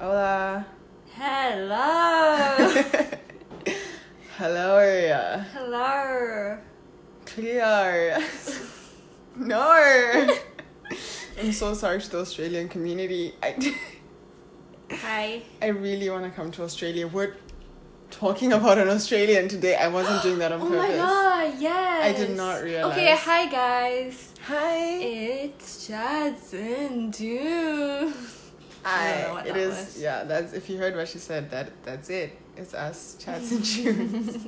Hola. Hello. Hello, Aria. Hello. Clear. no. I'm so sorry to the Australian community. I, Hi. I really want to come to Australia. We're talking about an Australian today. I wasn't doing that on Oh purpose. my god, yes. I did not realize. Okay, hi guys. Hi. It's Chats and Doom. I don't know what it that is. was. Yeah, that's if you heard what she said. That that's it. It's us, chats and tunes,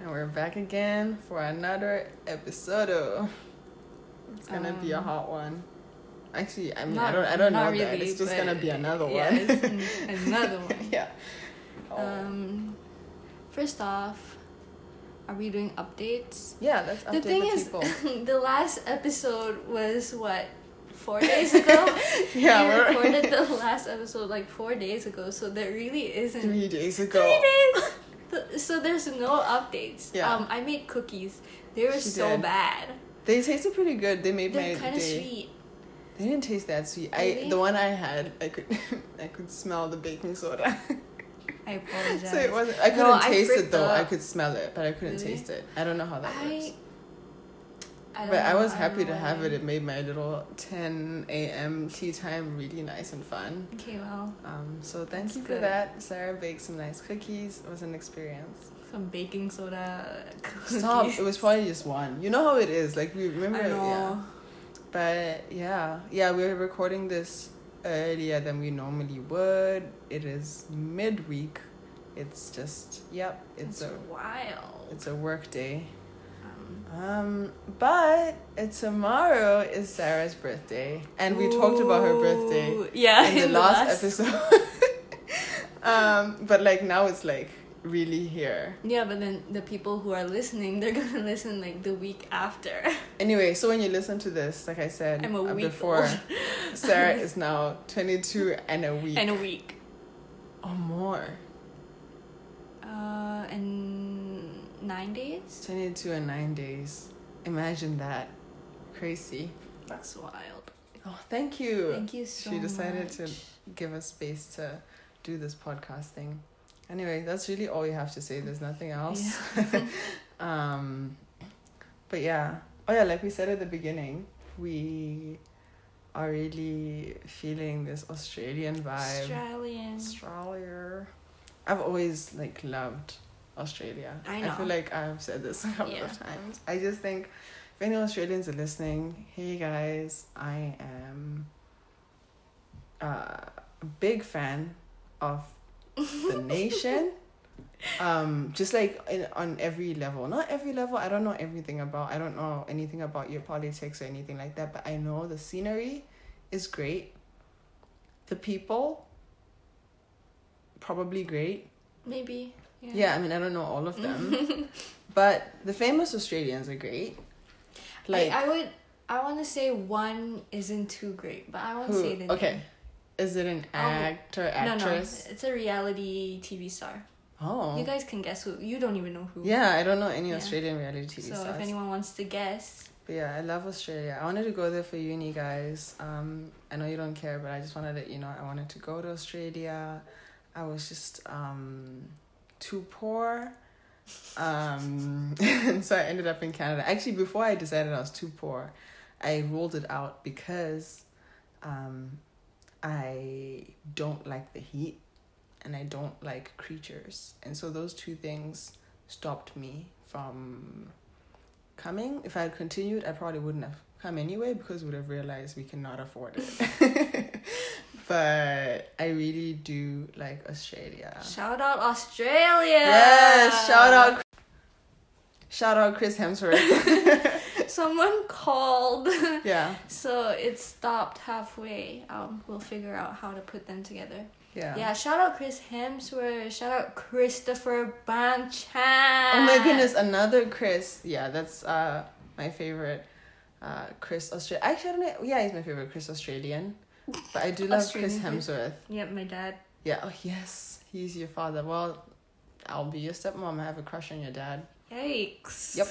and we're back again for another episode. It's gonna be a Um, hot one. Actually, I mean, I don't, I don't know not that. It's just gonna be another yeah, one. it's an- another one. yeah. Oh. Um, first off, are we doing updates? yeah, let's update the thing the is, the last episode was what four days ago. yeah, we recorded the last episode like four days ago, so there really isn't three days ago. Three days. So there's no updates. Yeah. Um, I made cookies. They were She so did. bad. They tasted pretty good. They made They're my kind of sweet. They didn't taste that sweet. I the one I had, I could I could smell the baking soda. I apologize. so it wasn't. I couldn't No, I taste it freaked though. I could smell it, but I couldn't Really? taste it. I don't know how that I. works. I But I was happy know to have it. It made my little 10 a.m. tea time really nice and fun. Okay, well, Um, so thank you for good. that. Sarah baked some nice cookies. It was an experience. some baking soda. Stop. It was probably just one. You know how it is. Like we remember. I know. Yeah. But yeah, yeah, we were recording this earlier than we normally would. It is midweek. It's just yep. It's, It's, a wild. it's a work day. Um, but tomorrow is Sarah's birthday, and we talked about her birthday Yeah, in the last episode. um, but like now it's like really here. Yeah, but then the people who are listening, they're gonna listen like the week after. Anyway, so when you listen to this, like I said I'm a uh, week before. Sarah is now twenty two and a week and a week. or more. Uh, and nine days. Twenty two and nine days. Imagine that, crazy. That's wild. Oh, thank you. Thank you so she decided to give us space to do this podcast thing. Anyway, that's really all you have to say. There's nothing else. Yeah. um, but yeah. Oh yeah, like we said at the beginning, we are really feeling this Australian vibe. Australian. Australia. I've always like loved Australia. I I feel like I've said this a couple Yeah. of times. I just think if any Australians are listening, hey guys, I am uh, a big fan of the nation. Um, just like in, on every level, not every level. I don't know everything about. I don't know anything about your politics or anything like that. But I know the scenery is great. The people, probably great. Maybe. Yeah. Yeah, I mean I don't know all of them, but the famous Australians are great. Like I, I would. I want to say one isn't too great, but I won't who? say the Okay, name. is it an actor, No, no, it's a reality TV star. Oh, You guys can guess who. You don't even know who. yeah, I don't know any Yeah. Australian reality TV So stars. if anyone wants to guess, But yeah, I love Australia. I wanted to go there for uni, guys. Um, I know you don't care, but I just wanted to let you know I wanted to go to Australia. I was just um, too poor. Um, and so I ended up in Canada. Actually, before I decided I was too poor, I ruled it out because um, I don't like the heat and I don't like creatures. And so those two things stopped me from coming. If I had continued, I probably wouldn't have come anyway because we would have realized we cannot afford it. but I really do like Australia. shout out Australia. Yes, shout out Shout out Chris Hemsworth. Someone called. yeah. so it stopped halfway. Um, we'll figure out how to put them together. Yeah. Yeah, shout out Chris Hemsworth. Shout out Christopher Bang Chan. Oh my goodness, another Chris. Yeah, that's uh my favorite uh Chris Australia. Actually, I don't know. Yeah, he's my favorite Chris Australian. But I do love Chris Australian. Hemsworth. Yep, my dad. Yeah. Oh yes, he's your father. Well, I'll be your stepmom. I have a crush on your dad. Yikes. Yep.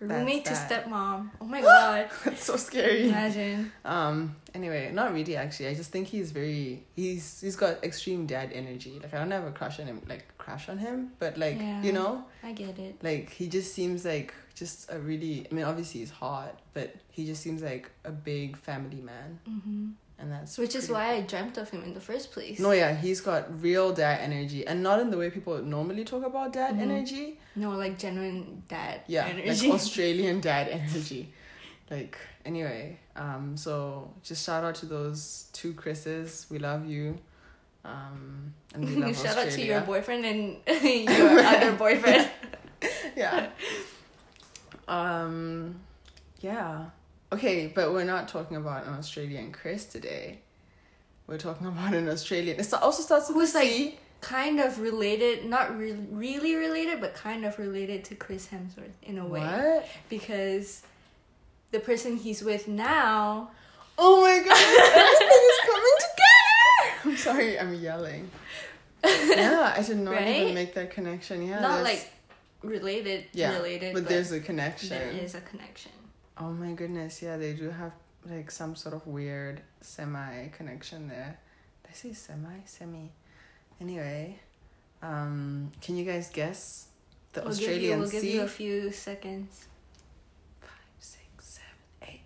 Roommate to stepmom. Oh my god. That's so scary. Imagine. Um. anyway, not really actually. I just think he's very he's he's got extreme dad energy. Like I don't have a crush on him, like crush on him, but like Yeah. you know, I get it. like he just seems like just a really. I mean, obviously he's hot, but he just seems like a big family man, hmm and that's Which is why I dreamt of him in the first place. No, yeah, he's got real dad energy, and not in the way people normally talk about dad Mhm. energy. No, like genuine dad Yeah, energy. like Australian dad energy. Like anyway, um, so just shout out to those two Chris's. We love you. Um, and we love Shout out to your boyfriend and your other boyfriend. yeah. Um, yeah. Okay, but we're not talking about an Australian Chris today. We're talking about an Australian. It also starts with Who's a like C. kind of related, not re- really related, but kind of related to Chris Hemsworth in a way. What? Because the person he's with now. Oh my god, everything is coming together! I'm sorry, I'm yelling. Yeah, I did not Right? even make that connection. Yeah, not there's- like related, yeah, related, but, there's a connection. there is a connection. Oh my goodness, yeah, they do have like some sort of weird semi connection there. Did I say semi? Semi. Anyway, um, can you guys guess the We'll you, Australian we'll give sea? you a few seconds. Five, six, seven, eight.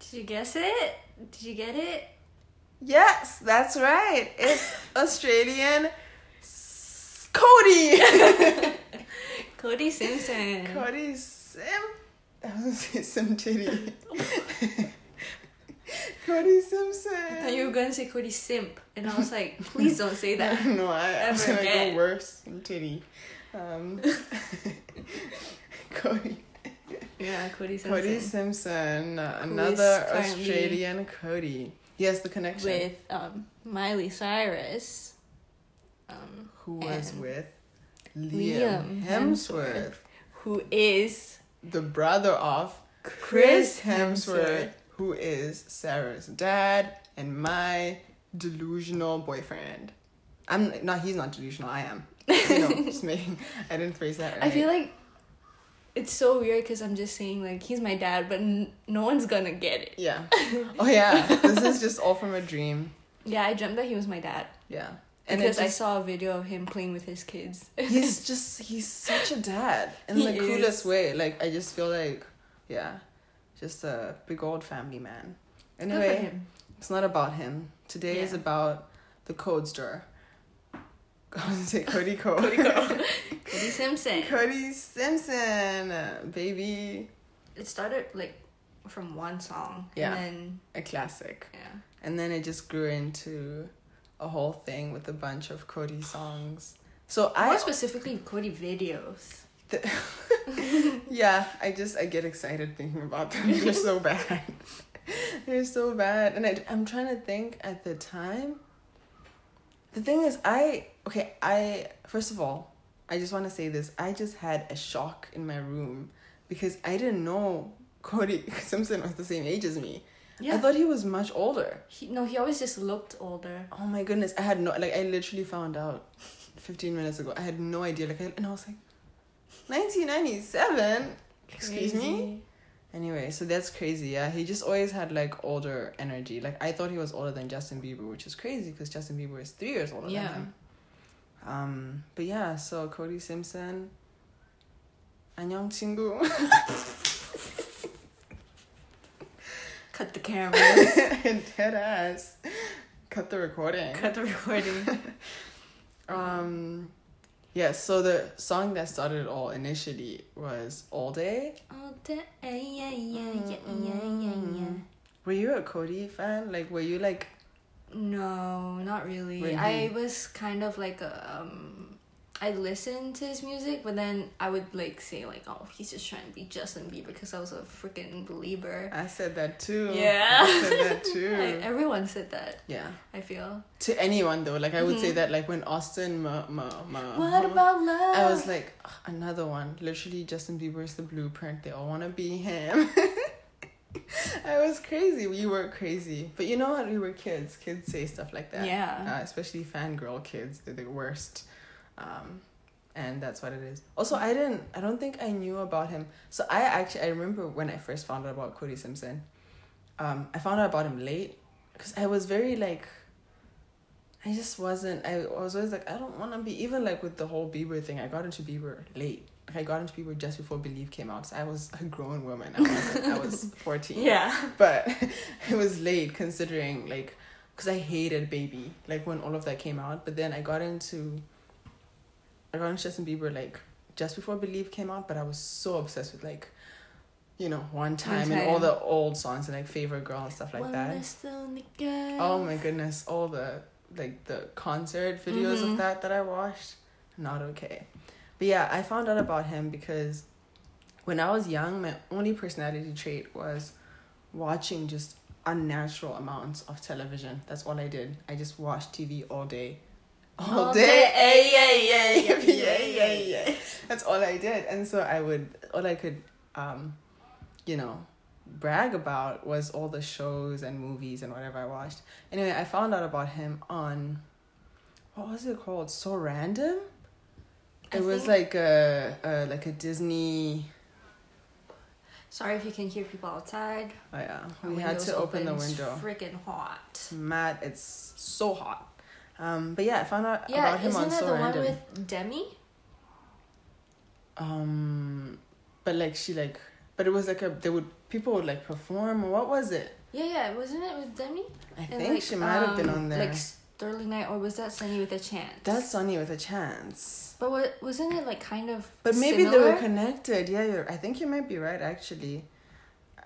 Did you guess it? Did you get it? yes, that's right. It's Australian Cody. Cody Simpson. Cody Sim. I was gonna say Sim Titty. Cody Simpson. I thought you were going to say Cody Simp, and I was like, please don't say that. no, I, I was gonna again. go worse. Sim Titty. Um, Cody. Yeah, Cody Simpson. Cody Simpson. uh, Another Australian Cody. Yes, the connection. with um, Miley Cyrus. Um, Who was with Liam Liam Hemsworth. Hemsworth, who is the brother of Chris Hemsworth, Hemsworth. who is Sarah's dad and my delusional boyfriend. I'm not. He's not delusional. I am. You know, just making. I didn't phrase that right. I feel like it's so weird because I'm just saying like he's my dad, but n- no one's gonna get it. Yeah. Oh yeah. this is just all from a dream. Yeah, I dreamt that he was my dad Yeah. And because it I saw a video of him playing with his kids. he's just he's such a dad in He the coolest way. Like I just feel like, yeah, just a big old family man. Anyway, it's not about him. Today is about the Codester. I was gonna say Cody Code. Cody, Cody. Cody Simpson. Cody Simpson, baby, It started like from one song, Yeah. and then a classic. yeah. And then it just grew into a whole thing with a bunch of Cody songs. So I specifically, Cody videos. The- yeah, I just I get excited thinking about them. They're so bad. They're so bad, and I, I'm trying to think at the time. The thing is, I okay. I first of all, I just want to say this. I just had a shock in my room because I didn't know Cody Simpson was the same age as me. Yeah. I thought he was much older. he, no, he always just looked older. Oh my goodness, I had no like I literally found out 15 minutes ago. I had no idea like I, and I was like 1997. Excuse me? Crazy. Anyway, so that's crazy. Yeah, he just always had like older energy. Like I thought he was older than Justin Bieber, which is crazy because Justin Bieber is 3 years older Yeah. than him. Um, but yeah, so Cody Simpson 안녕 친구. Cut the camera. Dead ass. Cut the recording. Cut the recording. Um, yeah, so the song that started it all initially was All Day. All day, yeah, yeah, yeah, yeah, yeah, yeah. Were you a Cody fan? Like, were you like, No, not really. When I was kind of like a, um I listened to his music, but then I would like say like, oh, he's just trying to be Justin Bieber because I was a freaking believer. I said that too. Yeah. I said that too. I, everyone said that. yeah. I feel. To anyone though, like I would say Mhm. that like when Austin ma ma ma. What about love? I was like "Ugh, another one. Literally, Justin Bieber is the blueprint. They all want to be him. I was crazy. We were crazy, but you know what? We were kids. Kids say stuff like that. yeah. uh, especially fangirl kids. They're the worst. Um, and that's what it is. Also, I didn't. I don't think I knew about him. So I actually I remember when I first found out about Cody Simpson. Um, I found out about him late because I was very like. I just wasn't. I was always like, I don't want to be even like with the whole Bieber thing. I got into Bieber late. Like I got into Bieber just before Believe came out. So I was a grown woman. I was, I was fourteen. Yeah. But it was late considering like, cause I hated Baby like when all of that came out. But then I got into. I got into Justin Bieber like just before Believe came out, but I was so obsessed with like, you know, One Time, and all the old songs and like Favorite Girl and stuff like One that. Oh my goodness, all the like the concert videos Mhm. of that that I watched, not okay. But yeah, I found out about him because when I was young, my only personality trait was watching just unnatural amounts of television. That's all I did. I just watched TV all day. All, day. Ay, ay, ay, ay, yeah, ay, ay. That's all I did. And so I would all I could um, you know, brag about was all the shows and movies and whatever I watched. Anyway, I found out about him on what was it called? So random. I It was think- like a, a like a Disney. Sorry if you can hear people outside. Oh yeah, Our we had to open the It's window. Freaking hot. Matt, it's so hot. Um, but yeah, I found out Yeah, about him isn't on that So the Random. one with Demi? Um, but like she like, but it was like a they would people would like perform what was it? Yeah, yeah, wasn't it with Demi? I And, think like, she might have been um, on there. Like Sterling Knight, or was that Sonny with a Chance? That's Sonny with a chance. But what wasn't it like kind of? But maybe they were connected. Yeah, you're, I think you might be right. Actually,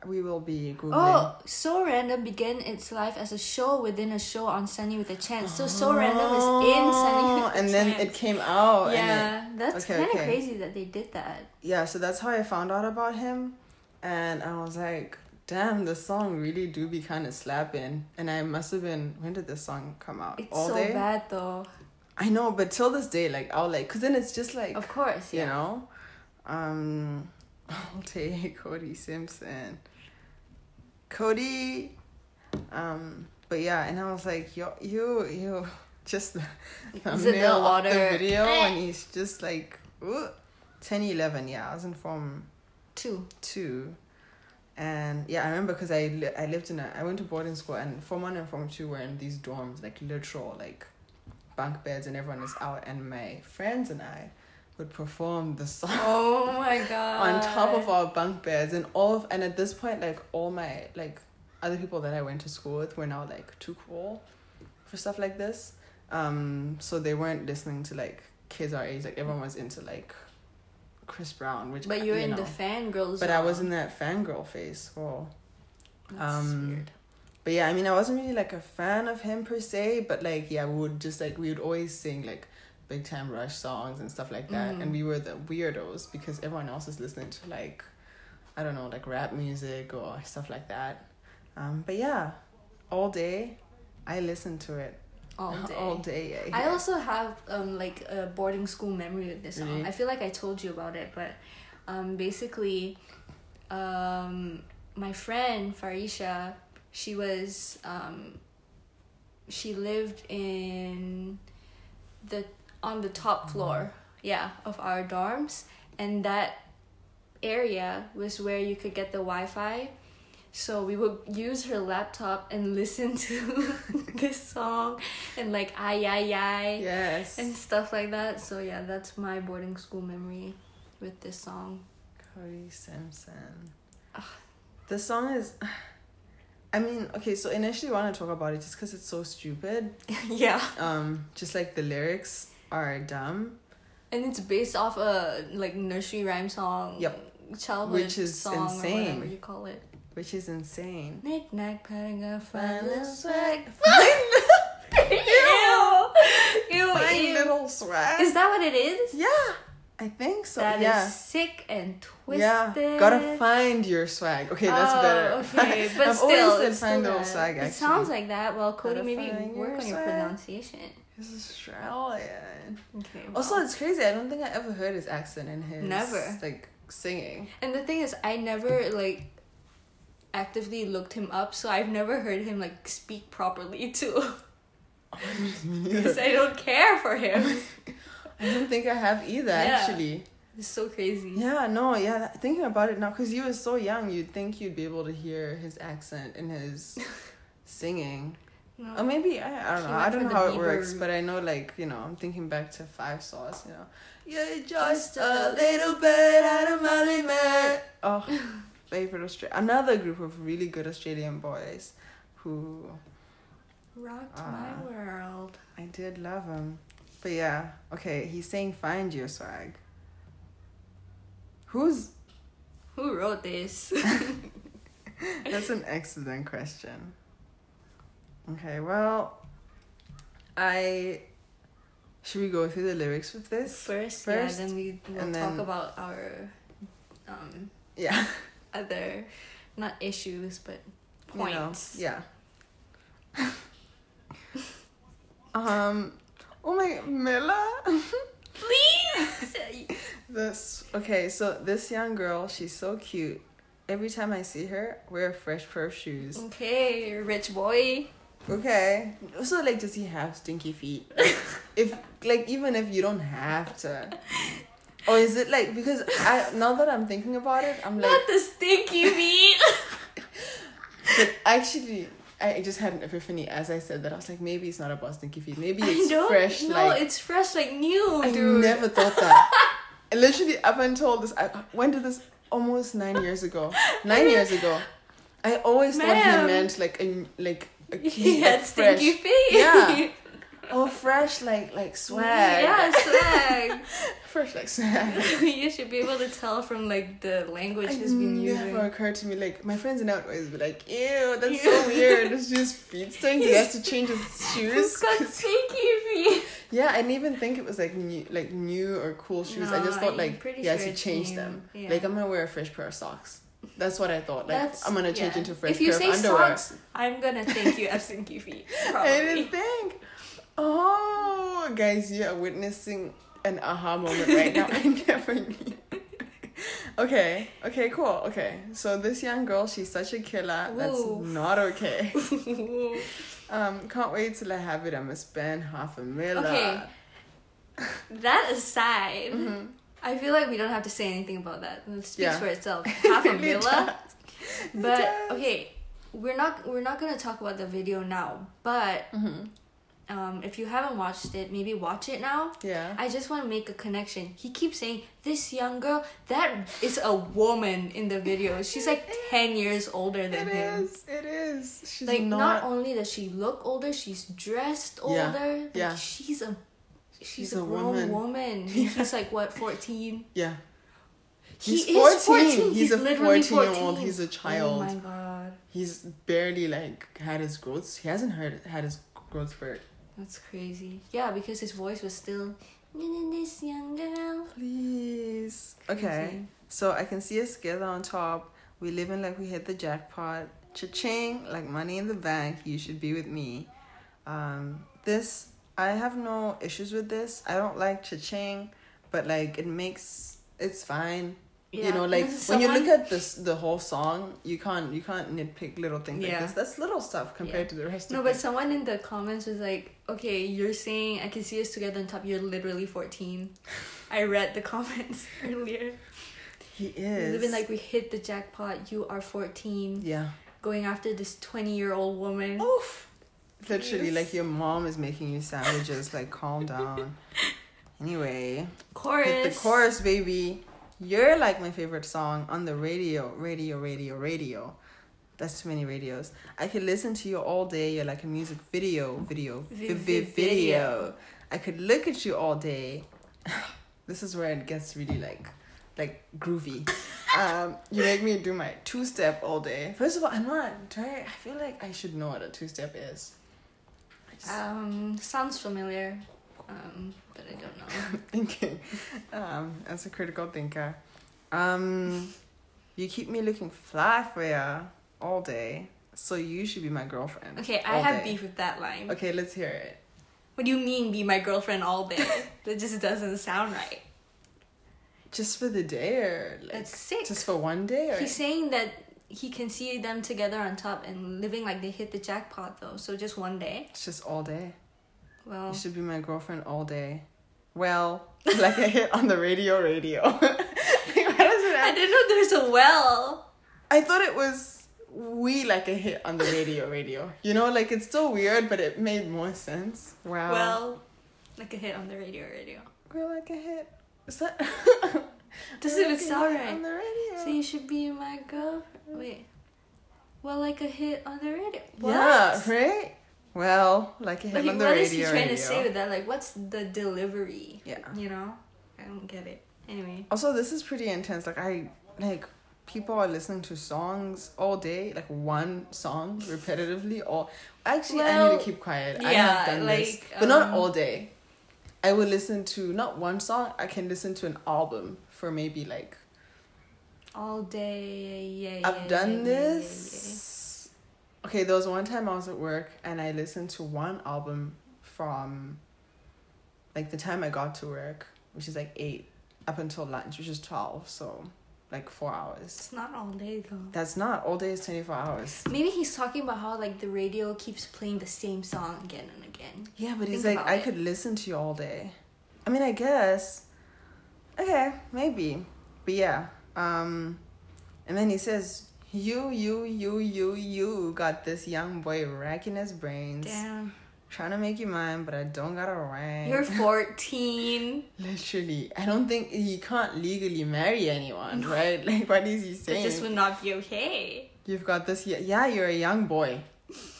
we will be googling. Oh, So Random began its life as a show within a show on Sonny with a Chance. So So Random is in Sonny with a and then it came out. And it, yeah, that's okay, kind of okay. crazy that they did that. yeah, so that's how I found out about him, and I was like, damn, the song really do be kind of slapping. And I must have been when did this song come out? It's All so day. bad though. I know, but till this day, like I'll like, cause then it's just like Of course, yeah. you know, um, I'll take Cody Simpson. Cody, um, but yeah, and I was like, yo, you, you, just the Is it thumbnail the of the video, and he's just like, ooh, 10, 11, yeah, I was in form Two. two, and yeah, I remember because I li- I lived in a I went to boarding school, and form one and form two were in these dorms, like literal like bunk beds, and everyone is out, and my friends and I would perform the song Oh my god. on top of our bunk beds and all of and at this point like all my like other people that I went to school with were now like too cool for stuff like this. Um so they weren't listening to like kids our age, like everyone was into like Chris Brown, which But you're you in know. the fangirl But I was in that fangirl phase. That's um, weird. but yeah, I mean I wasn't really like a fan of him per se, but like yeah, we would just like we would always sing like big time rush songs and stuff like that. Mhm. And we were the weirdos because everyone else is listening to like I don't know, like rap music or stuff like that. Um but yeah, all day I listened to it. All day. all day. Yeah, I also have um like a boarding school memory of this song. Really? I feel like I told you about it, but um basically um my friend Farisha, she was um she lived in the on the top floor, yeah, of our dorms and that area was where you could get the Wi-Fi. So we would use her laptop and listen to this song and like ay ay ay Yes. and stuff like that. So yeah, that's my boarding school memory with this song. Cody Simpson. The song is. I mean, okay, so initially I want to talk about it just because it's so stupid. yeah. Um, just like the lyrics are dumb, And it's based off a like nursery rhyme song. Yep. Childhood Which is song or insane. whatever you call it. which is insane. Knick knack padding a Fine fine little swag. swag. Ew. Ew. Fine ew. little swag. Is that what it is? yeah, I think so. That is yeah. sick and twisted. Yeah, gotta find your swag. Okay, that's oh, better. Okay, but I've still, always said it's find that. swag. Actually, It sounds like that. Well, Cody, Gotta maybe work your on your pronunciation. He's Australian. Okay. Also, it's crazy. I don't think I ever heard his accent in his Never. like singing. And the thing is, I never like actively looked him up, so I've never heard him like speak properly too. Because I don't care for him. I don't think I have either, Yeah. actually. It's so crazy. Yeah, no, yeah. that- Thinking about it now, because he was so young, you'd think you'd be able to hear his accent in his singing. No. Or maybe I, I don't He know. I don't know how it works, but I know like you know I'm thinking back to Five Sauce. You know, you're Just just a little bit out of my limit. Oh, favorite Australia. Another group of really good Australian boys, who Rocked Ah. my world. I did love him. But yeah, okay. He's saying find your swag. Who's? Who wrote this? That's an excellent question. Okay, well, I should we go through the lyrics with this? First, First, yeah, then we will and talk then- about our um Yeah. other not issues but you know, points. yeah. um. Oh my Mila. Please. this okay. So this young girl, she's so cute. Every time I see her, wear fresh pair of shoes. okay, rich boy. Okay. So like, does he have stinky feet? Like, if like even if you don't have to, or is it like because I now that I'm thinking about it, I'm like, Not the stinky feet. but actually. I just had an epiphany as I said that. I was like, maybe it's not about stinky feet. Maybe it's fresh. No, like it's fresh like new, I dude. never thought that. Literally up until this, I went to this? Almost nine years ago. Nine years ago. I always thought he meant like a like a He key, had like stinky feet. Yeah. Oh, fresh like like swag. Yeah, swag. fresh like swag. you should be able to tell from like the language he's been never occurred to me. Like my friends and I would always be like, "Ew, that's so weird. It's just feet stink. He has to change his He's shoes." got stinky feet. Yeah, I didn't even think it was like new, like new or cool shoes. I just thought like has sure to change new. them. Yeah. Like I'm gonna wear a fresh pair of socks. That's what I thought. Like That's- I'm gonna change yeah. into a fresh If you pair say of underwear. socks, I'm gonna thank you have stinky feet. I Probably. didn't think. Oh, guys, you are witnessing an aha moment right now. I never knew. Okay, okay, cool. Okay, so this young girl, she's such a killer. That's not okay. Um, can't wait till I have it. I'm gonna spend half a million. Okay. that aside, Mhm. I feel like we don't have to say anything about that. It speaks Yeah. for itself. Half a It does. But okay, we're not we're not gonna talk about the video now. But Mhm. um, if you haven't watched it, maybe watch it now. Yeah. I just want to make a connection. He keeps saying this young girl. That is a woman in the video. She's like ten years older than It him. is. It is. She's Like not, not. only does she look older, she's dressed older. Yeah, Like, yeah. She's a she's, She's a, a grown woman. woman. And He's like what fourteen. yeah. He He's is 14. 14. He's, He's a literally 14 year old. He's a child Oh my god, He's barely like had his growth. He hasn't heard had his growth spurt. that's crazy. Yeah, because his voice was still this young girl. Please. Okay. So I can see us together on top. We living like we hit the jackpot. Cha-ching, like money in the bank. You should be with me. Um, this I have no issues with this. I don't like cha-ching, but like it makes it's fine. Yeah. you know, like when you look at this the whole song, you can't you can't nitpick little things like Yeah. this. That's little stuff compared to the rest No, of but it. someone in the comments was like, "Okay, you're saying I can see us together on top. You're literally 14." I read the comments earlier. He is. Living like we hit the jackpot. You are 14, yeah. going after this 20 year old woman. Oof. Literally, Yes. like your mom is making you sandwiches. like, calm down. Anyway, Chorus. hit the chorus, baby. You're like my favorite song on the radio, radio, radio, radio. That's too many radios. I could listen to you all day. You're like a music video, video, Vi- vi- vi- vi- video. video. I could look at you all day. this is where it gets really like, like groovy. um, you make me do my two step all day. First of all, I'm not. I feel like I should know what a two step is. Um, sounds familiar, um, but I don't know. thinking um as a critical thinker um you keep me looking fly for ya all day so you should be my girlfriend Okay, I all have day. beef with that line. okay let's hear it What do you mean, be my girlfriend all day? that just doesn't sound right. just for the day or like That's sick. just for one day or He's saying that he can see them together on top and living like they hit the jackpot though. So just one day. it's just all day Well, you should be my girlfriend all day well, like a hit on the radio, radio. like, why does it I didn't know there's a well. I thought it was we like a hit on the radio, radio. You know, like it's still weird, but it made more sense. Wow. Well, like a hit on the radio, radio. we're like a hit. Is that? Even like sound right. On the radio. So you should be my girl. Wait. Well, like a hit on the radio. What? Yeah, right. Well, like a hit Like, on the what radio. is he trying radio. to say with that? Like, what's the delivery? Yeah. You know? I don't get it. Anyway. Also, this is pretty intense. Like I like people are listening to songs all day, like one song repetitively. Or actually, I need to keep quiet. I have done this, like, but not um, all day. I will listen to not one song. I can listen to an album for maybe like All day. Yeah, yeah. I've done yeah, yeah, this. Okay, there was one time I was at work and I listened to one album from like the time I got to work, which is like eight, up until lunch, which is twelve, so like four hours. It's not all day though. That's not all day is twenty four hours. Maybe he's talking about how like the radio keeps playing the same song again and again. Yeah, but he's like, I it. could listen to you all day. I mean, I guess. Okay, maybe, but yeah. Um, and then he says, "You, you, you, you, you got this young boy racking his brains, Damn. trying to make you mine, but I don't got a ring." You're 14. literally. I don't think he can't legally marry anyone, right? Like, what is he but saying? this would not be okay. You've got this. Yeah, you're a young boy.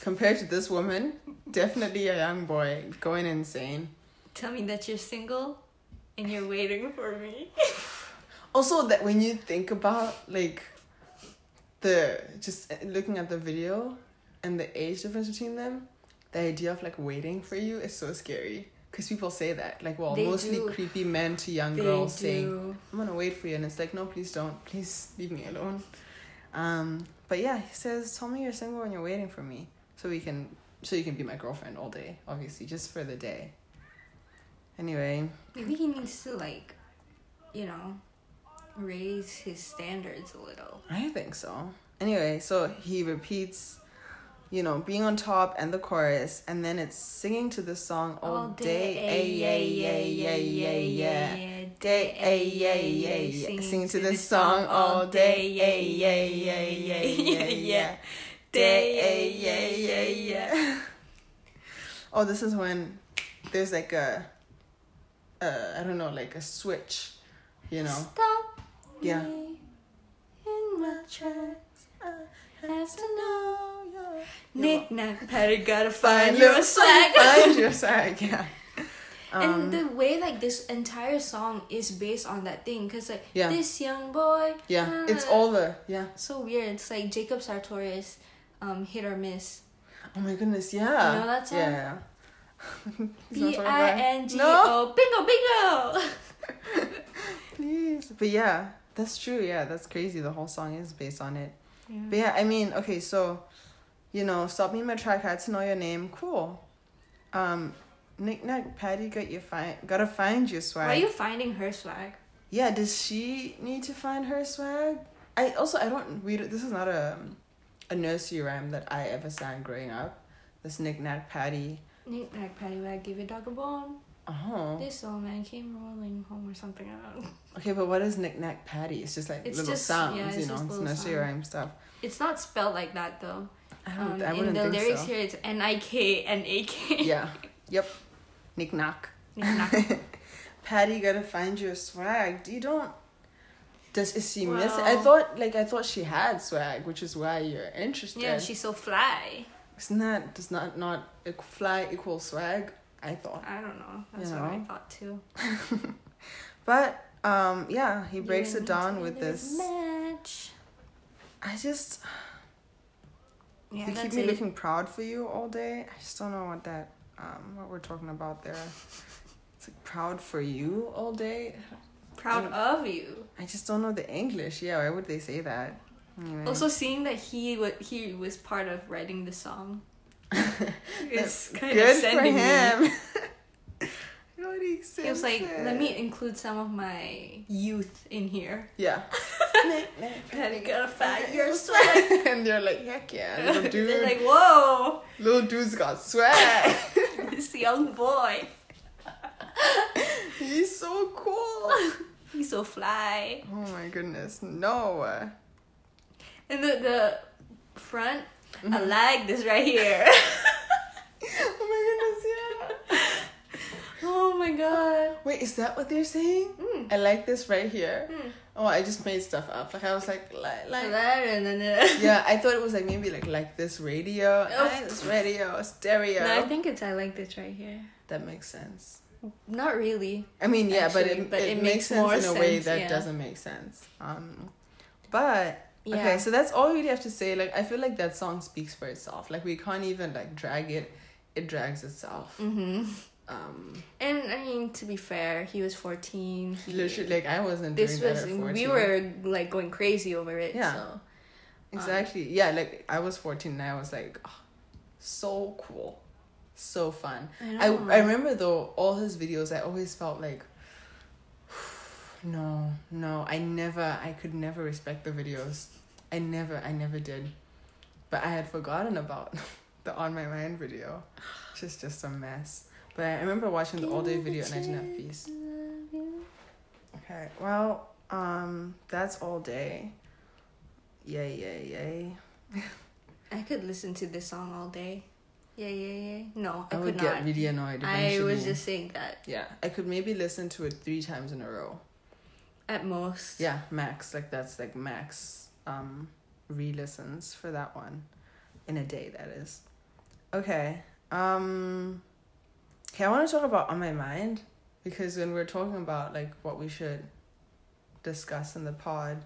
Compared to this woman, definitely a young boy going insane. Tell me that you're single and you're waiting for me. Also, that when you think about like the just looking at the video and the age difference between them, the idea of like waiting for you is so scary. Because people say that, like, well, They mostly do. creepy men to young They girls do. saying, "I'm gonna wait for you," and it's like, no, please don't, please leave me alone. Um, but yeah, he says, "Tell me you're single and you're waiting for me, so we can, so you can be my girlfriend all day, obviously, just for the day." Anyway, Maybe he needs to like, you know, raise his standards a little. I think so. Anyway, so he repeats, you know, being on top and the chorus, and then it's singing to the song all, day. Ay, yeah, yeah, yeah, yeah, yeah. Day, ay, yeah, yeah, yeah. Singing to this song all day. Yeah, yeah, yeah, yeah, yeah, yeah. Day, ay, yeah, yeah, yeah. Oh, this is when there's like a, uh, I don't know, like a switch, you know. Stop Yeah. me in my tracks. Has to know. know Nick Nack Patty gotta Find your your swag. Find your swag, yeah. Um, and the way like this entire song is based on that thing, cause like Yeah. this young boy. yeah, it's uh, all the yeah. so weird. It's like Jacob Sartorius, um, hit or miss. Oh my goodness, yeah. You know that song? Yeah. B I N G No, bingo bingo. please. But yeah, that's true. Yeah, that's crazy. The whole song is based on it. But Mm. yeah, I mean, okay, so, you know, stop me in my track. I Had to know your name. Cool. Um, Nick Nack Patty got you find gotta find your swag. Why are you finding her swag? Yeah, does she need to find her swag? I also I don't read. This is not a a nursery rhyme that I ever sang growing up. This Nick Nack Patty. Nick Nack Patty Wag give your dog a bone. Oh. This old man came rolling home or something. I don't know. Okay, but what is Nick Nack Patty? It's just like It's little just- sounds, yeah, it's you know, it's nursery rhyme stuff. It's not spelled like that though. I don't. Um, I in wouldn't the think lyrics so. here, it's N I K N A K. Yeah. Yep. Nick Nack. Nick Nack. Patty gotta find your swag. You don't. Does is she miss? It? I thought like I thought she had swag, which is why you're interested. Yeah, she's so fly. Isn't that does not not fly equal swag? I thought. I don't know. That's You what I thought too. But um, yeah, he breaks You it down with this. match. I just Yeah, you keep me it. looking proud for you all day. I just don't know what that um what we're talking about there. It's like proud for you all day. Proud of you. I just don't know the English. Yeah, why would they say that? Anyway. Also, seeing that he wa he was part of writing the song. It's kind good of for sending me. him. He was like, "Let me include some of my youth in here." Yeah. Patty gotta find your swag. and they're like, heck yeah, little dude. They're like, "Whoa, little dude's got sweat. this young boy." He's so cool. He's so fly. Oh my goodness, no. And the the front, I Mhm. like this right here. Oh my goodness, yeah. oh my god. Wait, is that what they're saying? Mm. I like this right here. Mm. Oh, I just made stuff up. Like I was like, like, Like like. that and then Yeah, I thought it was like maybe like like this radio. Oh. Like this radio, stereo. No, I think it's I like this right here. that makes sense. Not really. I mean, yeah, but it, but it, it makes makes sense in a way sense, that yeah. doesn't make sense. Um, but Yeah. okay, so that's all we really have to say. Like, I feel like that song speaks for itself. Like, we can't even like drag it; it drags itself. hmm Um, And I mean, to be fair, he was fourteen. He, literally, like I wasn't this doing was that at 14. we were like going crazy over it. Yeah. So exactly yeah. Like I was fourteen, and I was like, oh, so cool, so fun. I, I. I remember though all his videos I always felt like no no I never I could never respect the videos. I never I never did. But I had forgotten about the on my mind video which is just a mess. But I remember watching the all day video and I didn't have peace. okay well um that's all day. Yay yay yay. I could listen to this song all day. Yeah, yeah, yeah. No, I, I, could would not. get really annoyed I eventually. was just saying that. Yeah I could maybe listen to it three times in a row at most. Yeah, max. Like that's like max um re-listens for that one in a day that is. Okay. Um Okay, I want to talk about on my mind because when we're talking about like what we should discuss in the pod,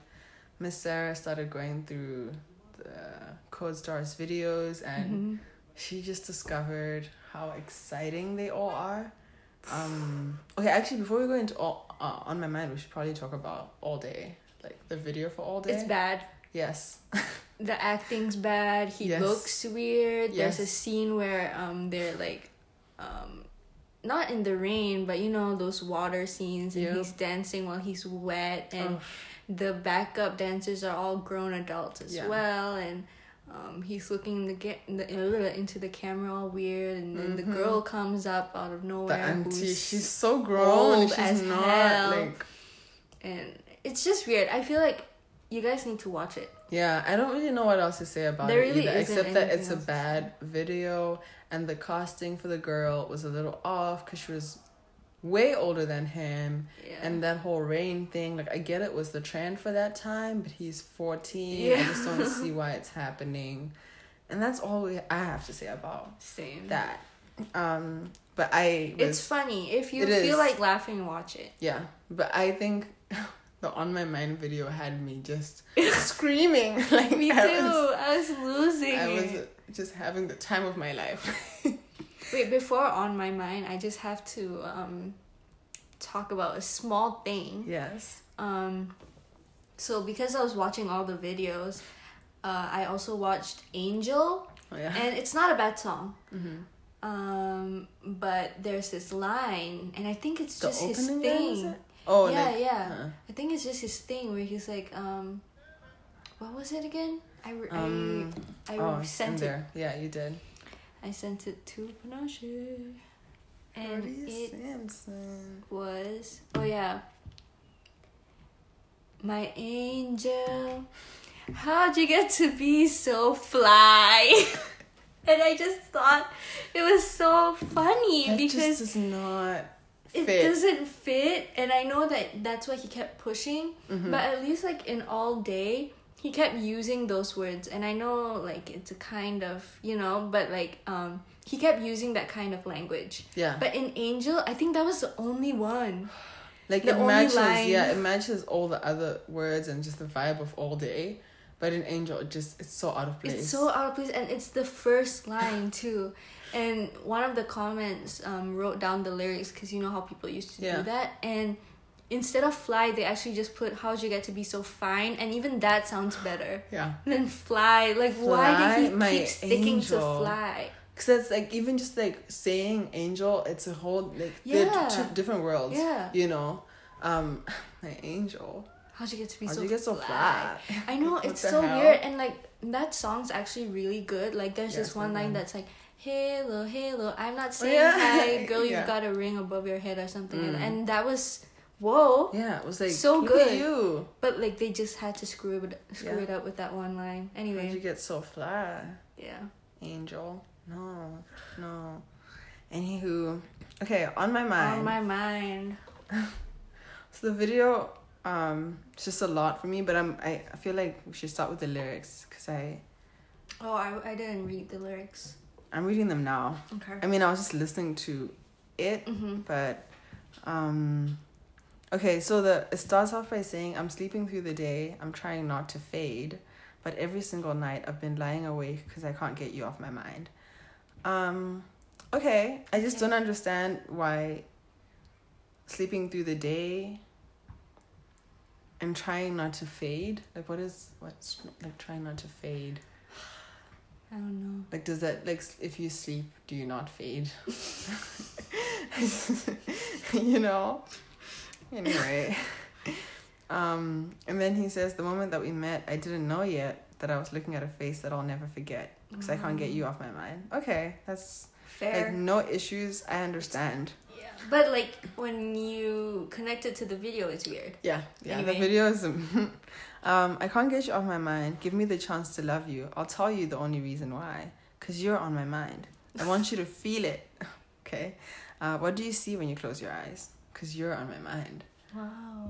Miss Sarah started going through the Code Stars videos and Mhm. she just discovered how exciting they all are. Um, okay, actually, before we go into all uh, on my mind, we should probably talk about all day, like the video for all day. It's bad. Yes. The acting's bad. He Yes. looks weird. There's a scene where um they're like um not in the rain, but you know those water scenes and Yeah. he's dancing while he's wet and Oh, the backup dancers are all grown adults as Yeah. well and um, he's looking in the, ga- in the uh, into the camera all weird and then the Mhm. girl comes up out of the nowhere auntie, who's- she's so grown. She's as not hell. like. and it's just weird i feel like you guys need to watch it Yeah, I don't really know what else to say about There it really either, except that it's a bad video, and the casting for the girl was a little off because she was way older than him, yeah and that whole rain thing. Like, I get it was the trend for that time, but he's fourteen. yeah. I just don't see why it's happening, and that's all we, I have to say about same that. Um, but I was, it's funny if you feel is. like laughing watch it yeah, but I think. The on my mind video had me just screaming like me too I was i was losing I was just having the time of my life. Wait, before on my mind, I just have to um talk about a small thing. yes. Um so because I was watching all the videos, uh I also watched Angel Oh yeah. and it's not a bad song. mm-hmm. Um but there's this line and I think it's The just his opening line, thing. Oh yeah, like, yeah. uh, I think it's just his thing where he's like um what was it again? I re- um, I I oh, sent it there. Yeah, you did. I sent it to Panache. And Brody it Simpson. was oh yeah my angel how'd you get to be so fly and i just thought it was so funny That because just does not it fit. doesn't fit and i know that that's why he kept pushing Mhm. but at least like in all day he kept using those words and i know like it's a kind of you know but like um he kept using that kind of language yeah. but in angel i think that was the only one like the it matches. line- Yeah, it matches all the other words and just the vibe of all day. But in Angel, it just it's so out of place. It's so out of place, and it's the first line too. And one of the comments um, wrote down the lyrics because you know how people used to Yeah. do that. And instead of fly, they actually just put "How'd you get to be so fine?" And even that sounds better yeah. than fly. Like, why did he keep sticking angel. to fly? Cause it's like even just like saying angel, it's a whole like they're Yeah. two different worlds. Yeah. You know, um, my angel. How'd you get to be How'd so you get so fly? flat? I know it's so hell? weird, and like that song's actually really good. Like, there's Yes, this one line that's like, Halo, Halo. I'm not saying yeah. hi, girl. You've Yeah. got a ring above your head or something. Mm. and that was whoa. Yeah, it was like So good. You. But like they just had to screw it screw Yeah. it up with that one line. Anyway, How'd you get so fly, yeah. Angel? No, no. Anywho, okay, on my mind. On my mind. So the video, um, it's just a lot for me, but I'm I, I feel like we should start with the lyrics because I Oh, I I didn't read the lyrics. I'm reading them now. Okay. I mean, I was just listening to it, Mm-hmm. but um, okay. So the it starts off by saying, "I'm sleeping through the day. I'm trying not to fade, but every single night I've been lying awake because I can't get you off my mind." Um, okay. I just don't understand why sleeping through the day and trying not to fade. Like, what is what's like trying not to fade? I don't know. Like, does that like if you sleep, do you not fade? you know. Anyway, um, and then he says, "The moment that we met, I didn't know yet that I was looking at a face that I'll never forget because I can't get you off my mind." Okay, that's Fair. like no issues. I understand. yeah. But like when you connect it to the video, it's weird. Yeah, yeah. Anyway. The video is. um, I can't get you off my mind. Give me the chance to love you. I'll tell you the only reason why. Cause you're on my mind. I want you to feel it. Okay. Uh, what do you see when you close your eyes? Cause you're on my mind. Wow.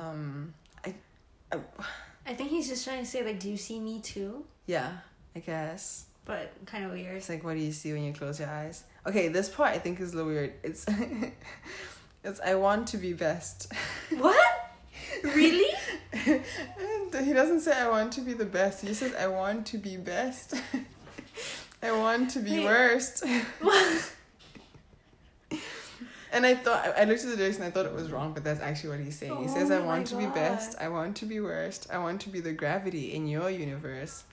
Um, I, I, I think he's just trying to say like, do you see me too? yeah, I guess. But kind of weird. It's like, what do you see when you close your eyes? Okay, this part I think is a little weird. It's, it's I want to be best. What? Really? And he doesn't say I want to be the best. He says I want to be best. I want to be Wait. worst. And I thought I looked at the lyrics and I thought it was wrong, but that's actually what he's saying. He says I Oh want to be best. I want to be worst. I want to be the gravity in your universe,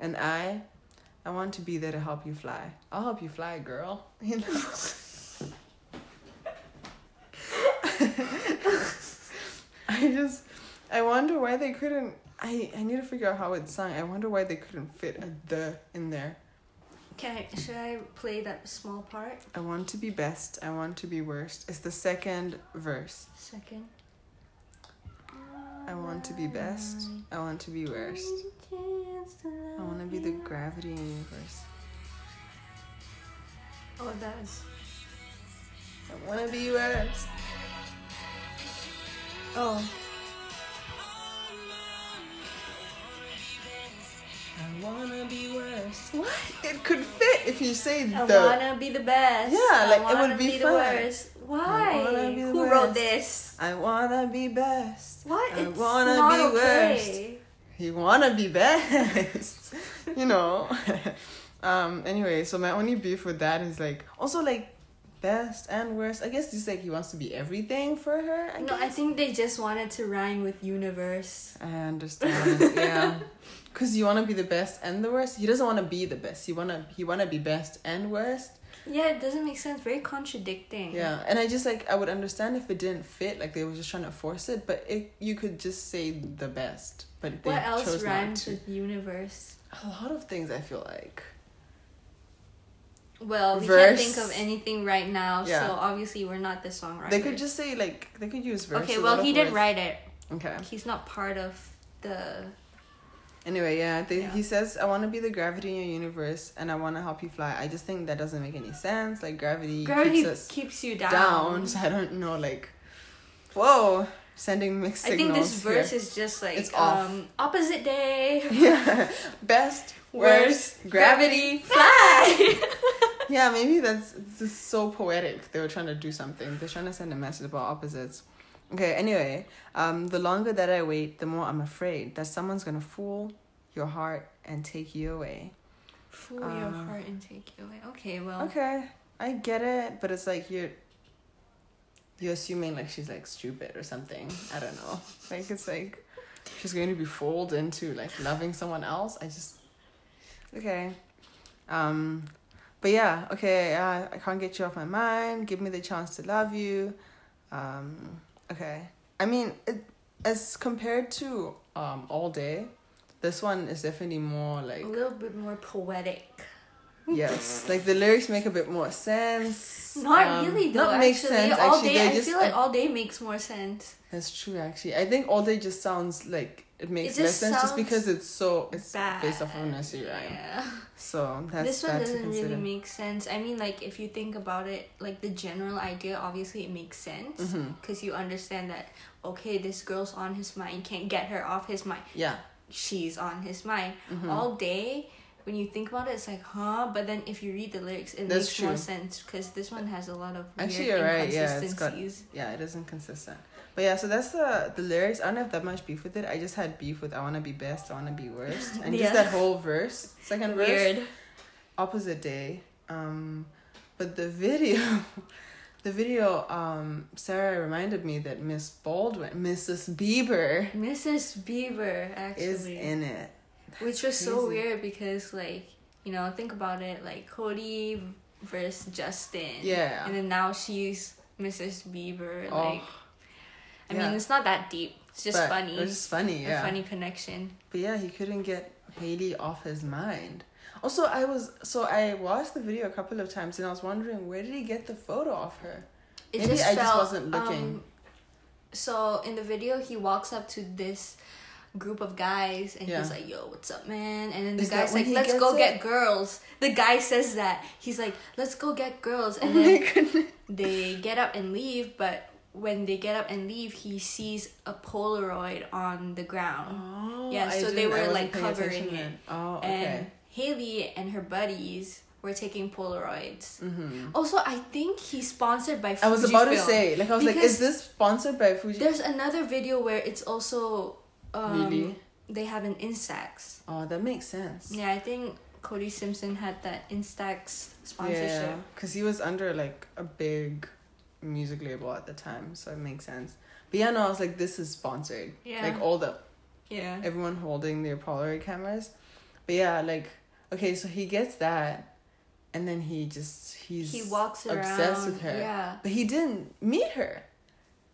and I, I want to be there to help you fly. I'll help you fly, girl. You know. I just, I wonder why they couldn't. I I need to figure out how it's sung. I wonder why they couldn't fit a the in there. Can I? Should I play that small part? I want to be best. I want to be worst. It's the second verse. Second. I want to be best. I want to be worst. I want to be the gravity in the universe. Oh, that is. I want to be worst. Oh. I wanna be worst. What? It could fit if you say the. I wanna be the best. Yeah, like, it would be the fun. worst. Why? be Who wrote this? I wanna be best. What? I It's wanna not be okay. You wanna be best. you know. um. Anyway, so my only beef with that is like also like best and worst. I guess just like he wants to be everything for her. I No, I think they just wanted to rhyme with universe. I understand. yeah. Cause you wanna be the best and the worst. He doesn't wanna be the best. He wanna he wanna be best and worst. Yeah, it doesn't make sense. Very contradicting. Yeah, and I just like I would understand if it didn't fit, like they were just trying to force it. But it you could just say the best. But they What else chose not rhymes to. with universe? A lot of things I feel like. Well, we Verse. can't think of anything right now, Yeah. so obviously we're not the songwriter. They could just say like they could use verse. Okay, well he didn't words. write it. Okay. He's not part of the. Anyway, yeah, they, Yeah. he says I want to be the gravity in your universe and I want to help you fly. I just think that doesn't make any sense. Like gravity, Gravity keeps us keeps you down. down. So I don't know. Like, whoa, sending mixed I signals. think this verse here. is just like It's um opposite day. yeah, best, worst, gravity. fly. Yeah, maybe that's just so poetic. They were trying to do something. They're trying to send a message about opposites. Okay, anyway, um, the longer that I wait, the more I'm afraid that someone's gonna fool your heart and take you away. Fool your Uh, heart and take you away. Okay, well. Okay, I get it, but it's like you're you're assuming like she's like stupid or something. I don't know. Like it's like she's going to be fooled into like loving someone else. I just okay. Um, but yeah, okay. Uh, I can't get you off my mind. Give me the chance to love you. Um, okay. I mean, it, as compared to um all day, this one is definitely more like A little bit more poetic. yes, like the lyrics make a bit more sense. Not Um, really though. Not make actually, sense. all actually, day I just feel like all day makes more sense. that's true. Actually, I think all day just sounds like it makes It less sense just because it's so it's Bad. based off of nursery rhyme. Yeah. So that's this one doesn't really make sense. I mean, like if you think about it, like the general idea, obviously it makes sense because you understand that okay, this girl's on his mind, can't get her off his mind. Yeah. She's on his mind Mhm. all day. When you think about it, it's like, huh? But then if you read the lyrics, it That's makes more sense because this one has a lot of Actually, you're right. Yeah, it's got inconsistencies. yeah, it is inconsistent. But yeah, so that's the the lyrics. I don't have that much beef with it. I just had beef with I wanna be best, I wanna be worst, and Yeah. just that whole verse, second verse, Weird. opposite day. Um, but the video, the video, um, Sarah reminded me that Miss Baldwin, Mrs. Bieber, Mrs. Bieber actually is in it. Which was so weird because, like, you know, think about it, like Cody versus Justin. Yeah. And then now she's Mrs. Bieber. Oh, Like, I yeah. mean, it's not that deep. It's just But funny. It's just funny, A yeah. funny connection. But yeah, he couldn't get Hailey off his mind. Also, I was so I watched the video a couple of times and I was wondering where did he get the photo of her? It Maybe just I just felt, wasn't looking. um, so in the video, he walks up to this group of guys and Yeah. he's like, "Yo, what's up, man?" And then the Is guy's like, "Let's go it? get girls." The guy says that he's like, "Let's go get girls," Oh and my then they get up and leave. But when they get up and leave, he sees a Polaroid on the ground, Oh, Yeah, so they were, like, covering it. Oh, okay. and Hailey and her buddies were taking Polaroids. hmm Also, I think he's sponsored by. I was about to say, like, I was like, is this sponsored by Fuji? There's another video where it's also um, Really? they have an Instax. Oh, that makes sense. Yeah, I think Cody Simpson had that Instax sponsorship. Yeah, because he was under like a big music label at the time, so it makes sense. But yeah, no, I was like, this is sponsored. Yeah. Like all the Yeah. everyone holding their Polaroid cameras. But yeah, like okay, so he gets that, and then he just he's he walks around. obsessed with her. Yeah. But he didn't meet her.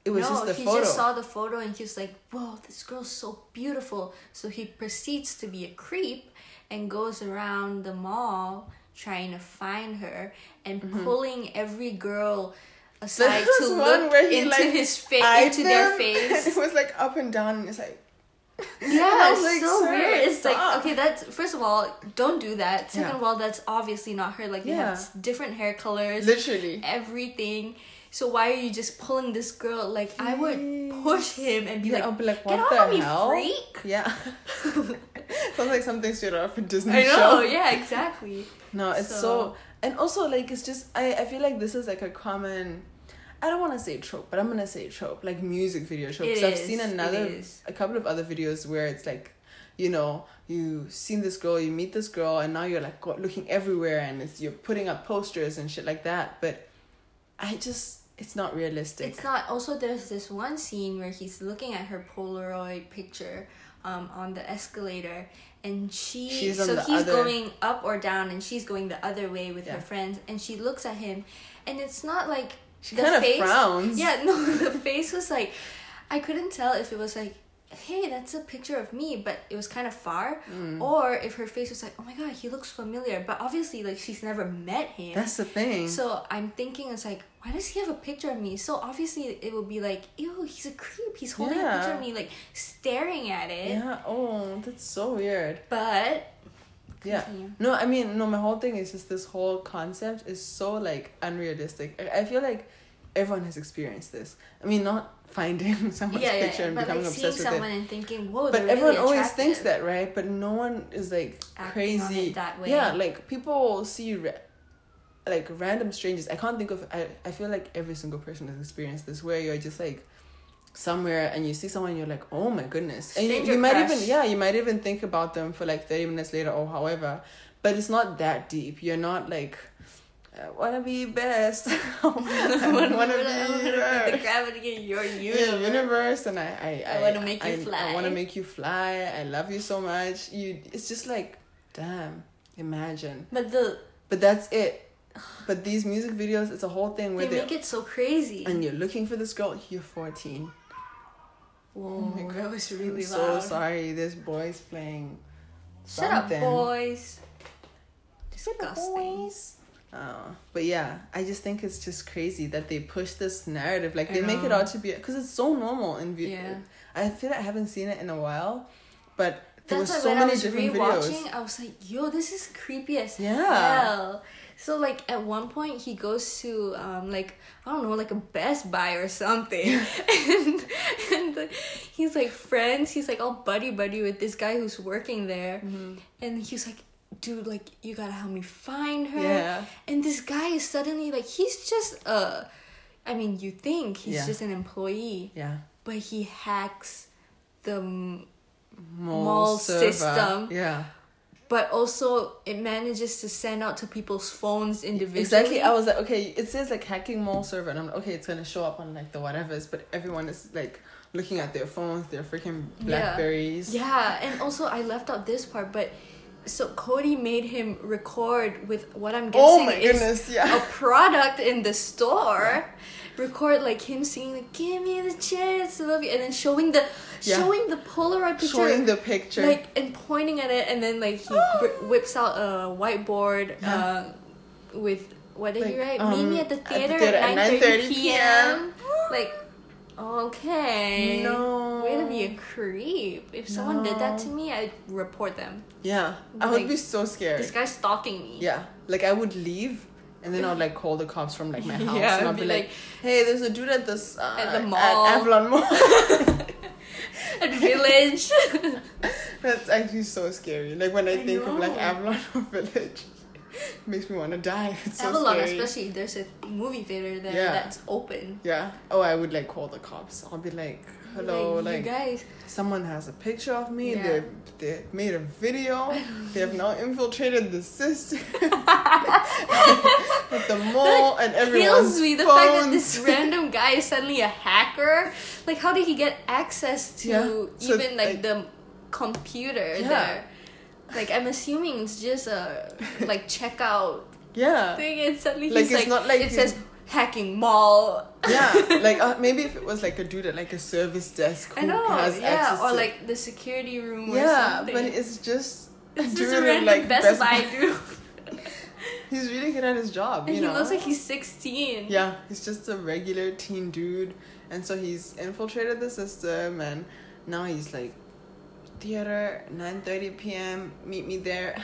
It was no, just the he photo. just saw the photo and he was like, "Whoa, this girl's so beautiful." So he proceeds to be a creep and goes around the mall trying to find her and mm-hmm. pulling every girl aside to look into like, his face, into their them, face. it was like up and down, and it's like Yeah, it's like, so weird. It's stop." like okay, that's first of all, don't do that. Second Yeah. of all, that's obviously not her. Like they Yeah. have different hair colors, literally. everything. So why are you just pulling this girl? Like I would push him and be Yeah, like, I'll be like, "Get what off of the me, hell? freak!" Yeah. Sounds like something straight off a Disney I know. show. Yeah, exactly. No, it's so, So- and also like it's just I I feel like this is like a common. I don't want to say trope, but I'm gonna say trope, like music video trope. Because I've seen another, a couple of other videos where it's like, you know, you seen this girl, you meet this girl, and now you're like looking everywhere, and it's you're putting up posters and shit like that. But I just, it's not realistic. It's not. Also, there's this one scene where he's looking at her Polaroid picture, um, on the escalator, and she. She's so he's other- going up or down, and she's going the other way with Yeah. her friends, and she looks at him, and it's not like she the kind of face- frowns. Yeah, no, the face was like, I couldn't tell if it was like, hey, that's a picture of me, but it was kind of far, Mm. or if her face was like, oh my god, he looks familiar, but obviously, like, she's never met him. That's the thing. so I'm thinking, it's like, why does he have a picture of me? So obviously, it would be like, ew, he's a creep. He's holding a picture of me, like, staring at it. yeah. Oh, that's so weird. But, Yeah. No, I mean, no, my whole thing is just this whole concept is so like unrealistic. I, I feel like everyone has experienced this. I mean, not finding someone's yeah, yeah, picture yeah. and becoming like obsessed with someone it. and thinking, whoa, But everyone really always thinks that, right? But no one is like Acting on crazy. it that way. Yeah, like people see ra- like random strangers. I can't think of. I I feel like every single person has experienced this, where you're just like somewhere and you see someone, you're like, oh my goodness, and you, Stranger you might crush. even yeah, you might even think about them for like thirty minutes later or however, but it's not that deep. You're not like. I wanna be best. I wanna, wanna be the gravity in your Yeah, universe. universe, and I, I, I wanna make you I, fly. I wanna make you fly. I love you so much. You, it's just like, damn, imagine. But the But that's it. But these music videos, it's a whole thing where they they make it so crazy. and you're looking for this girl. You're 14. Whoa, oh my that was really I'm really so sorry. This boy's playing. Shut up, something. boys. But Just Disgusting. Oh, but yeah, I just think it's just crazy that they push this narrative. Like they make it out to be because it's so normal in view. Yeah. I feel like I haven't seen it in a while, but there That's was so when many I was different rewatching, videos. I was like, "Yo, this is creepy as Yeah. hell." So like at one point he goes to um like I don't know like a Best Buy or something, and and the, he's like friends. He's like all buddy buddy with this guy who's working there, Mm-hmm. and he's like, "Dude, like you gotta help me find her." Yeah. And this guy is suddenly like he's just a, I mean you think he's Yeah. just an employee, Yeah. but he hacks the Mall, Mall system. Yeah. But also it manages to send out to people's phones individually. Exactly. I was like, okay, it says like hacking mall server, and I'm like, okay, it's gonna show up on like the whatevers, but everyone is like looking at their phones, their freaking Blackberries. yeah, and also I left out this part, but so Cody made him record with what I'm oh guessing Oh my is goodness! Yeah. a product in the store. Record like him singing like "Give me the chance to love you" and then showing the Yeah. showing the Polaroid picture, Showing the picture. like and pointing at it, and then like he whi- whips out a whiteboard Yeah. uh, with what did he Like, write? Meet me um, at the at the theater theater at nine thirty 9:30 p.m. like, okay, No. way to be a creep. If someone did that to me, I'd report them. yeah, I would be so scared. This guy's stalking me. Yeah, like I would leave. And then I'd like call the cops from like my house, Yeah, and I'll be be like, like- "Hey, there's a dude at this uh, At the mall." at Avalon Mall." At Village. That's actually so scary. Like when I, I think of like know. Avalon or Village, makes me want to die. It's so Avalon, scary. especially there's a movie theater there Yeah. that's open. Yeah. Oh, I would like call the cops. I'll be like, "Hello, like, like, guys. someone has a picture of me. Yeah. They they made a video. they have now infiltrated the system at the mall and everyone's kills me the fact that this random guy is suddenly a hacker. Like, how did he get access to Yeah. So, even like, like- the computer Yeah. there? Like, I'm assuming it's just a like checkout yeah. thing, and suddenly Like, he's it's like, not like it you- says hacking mall. Yeah, like uh, maybe if it was like a dude at like a service desk who I know, has yeah, access or to like the security room or yeah, something. but it's just a it's dude just a random like Best, Buy dude, He's really good at his job, and you he know. looks like he's 16. yeah, he's just a regular teen dude, and so he's infiltrated the system, and now he's like, theater, nine thirty p.m. Meet me there.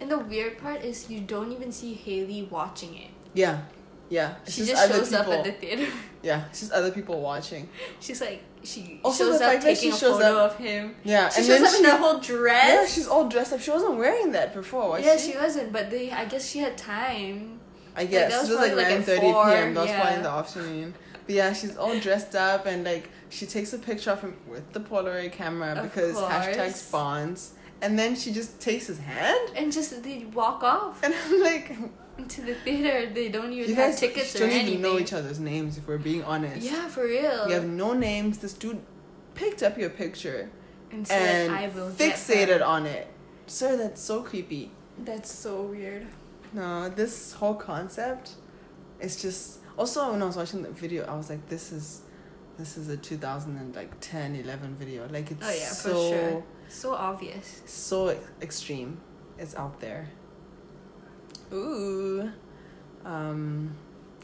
And the weird part is you don't even see Hailey watching it. yeah, yeah. She just other shows up at people. the theater. Yeah, it's just other people watching. She's like she Also, shows up taking a photo up- of him. Yeah, She and shows then up she, in her whole dress. yeah, she's all dressed up. She wasn't wearing that before, was yeah, she? she wasn't, but they I guess she had time. I guess that was it was like like, nine at thirty p.m. That was probably in the afternoon. But yeah, she's all dressed up and like she takes a picture of him with the Polaroid camera Of because hashtag course. spawns. And then she just takes his hand, And just they walk off and I'm like, into the theater. They don't even you have guys tickets or don't anything. even know each other's names if we're being honest. Yeah, for real. We have no names. This dude picked up your picture and said, and "I will fixated on it. Sir, that's so creepy. That's so weird. No, this whole concept it's just also when I was watching the video, I was like, this is this is a 2010 11 video. Like it's Oh, yeah, for so sure. So obvious. so extreme. It's out there. Ooh. Um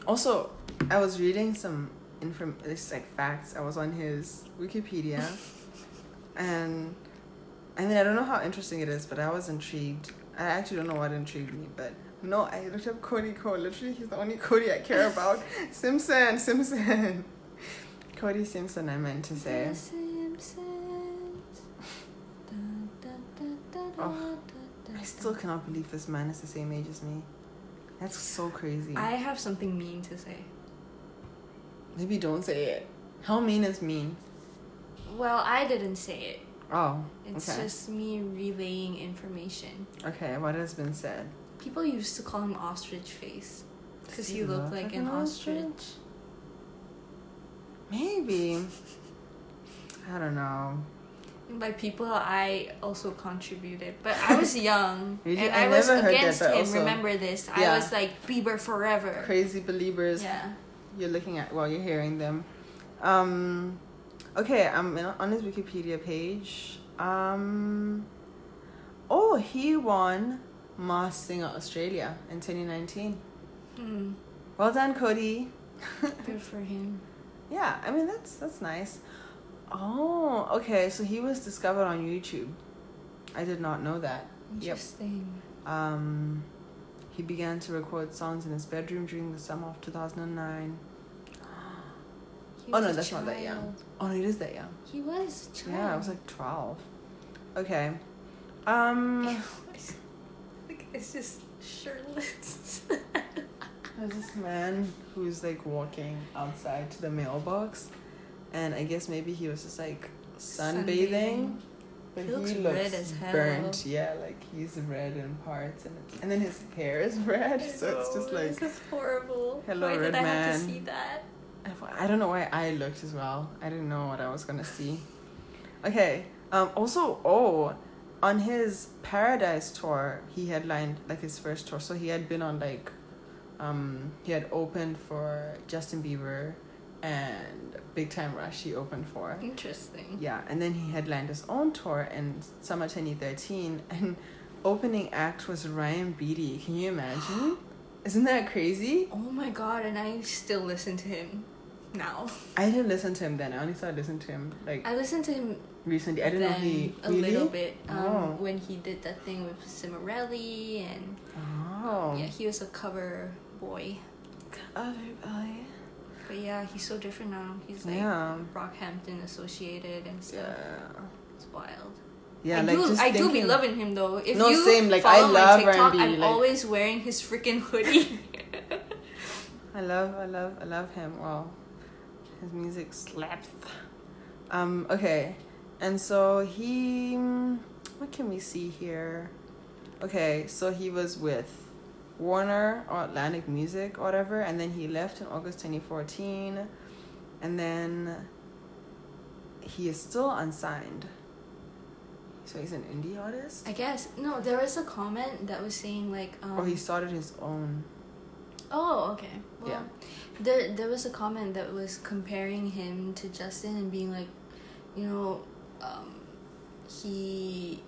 also I was reading some inform like facts. I was on his Wikipedia and I mean I don't know how interesting it is, but I was intrigued. I actually don't know what intrigued me, but no, I looked up Cody Cole. Literally, he's the only Cody I care about. Simpson, Simpson. Cody Simpson, I meant to say. The Simpsons. Dun, dun, dun, Oh, I still cannot believe this man is the same age as me. That's so crazy. I have something mean to say. Maybe don't say it. How mean is mean? Well, I didn't say it. Oh, It's okay. just me relaying information. Okay, what has been said? People used to call him ostrich face because he he looked look like like an an ostrich. Maybe. I don't know. By people, I also contributed, but I was young and I I, was heard that, against him. also- Remember this? Yeah. I was like Bieber forever. Crazy believers. Yeah. You're looking at while you're hearing them. Um, okay, I'm on his Wikipedia page. Um, oh, he won Masked Singer Australia in 2019. Hmm. Well done, Cody. Good for him. Yeah, I mean that's that's nice. Oh, okay. So he was discovered on YouTube. I did not know that. Yep. Interesting. Um, he began to record songs in his bedroom during the summer of 2009. Oh, no, that's not that young. Oh, no, it is that young. He was a child. Yeah, I was like 12. Okay. Um, like it's just shirtless. there's this man who's like walking outside to the mailbox, and I guess maybe he was just like sunbathing. But He looks he red as hell. burnt. Yeah, like he's red in parts, and and then his hair is red, so it's just like this is horrible. Hello, Why red did I have to man. see that? I don't know why I looked as well. I didn't know what I was gonna see. Okay. Um. Also, oh, on his Paradise tour, he headlined like his first tour. So he had been on like, um, he had opened for Justin Bieber, and Big Time Rush. He opened for. Interesting. Yeah, and then he headlined his own tour in summer 2013, and opening act was Ryan Beatty. Can you imagine? Isn't that crazy? Oh my god, and I still listen to him now. I didn't listen to him then. I only started listening to him like I listened to him recently. I didn't know he a really? little bit um, Oh. when he did that thing with Cimorelli and Oh, yeah, he was a cover boy. Everybody. But yeah, he's so different now. He's like Yeah. Brockhampton associated and stuff. Yeah. It's wild. Yeah, I like do. just I do be loving him though. If No, you same, like, I love my TikTok, R&B, I'm like- always wearing his freaking hoodie. I love, I love, I love him. Wow, his music slaps. Um. Okay, and so he, what can we see here? Okay, so he was with Warner or Atlantic Music or whatever, and then he left in August 2014, and then he is still unsigned. So he's an indie artist, I guess no. There was a comment that was saying like, um, or he started his own. Oh, okay. Well, Yeah. There, there was a comment that was comparing him to Justin and being like, you know, um, he.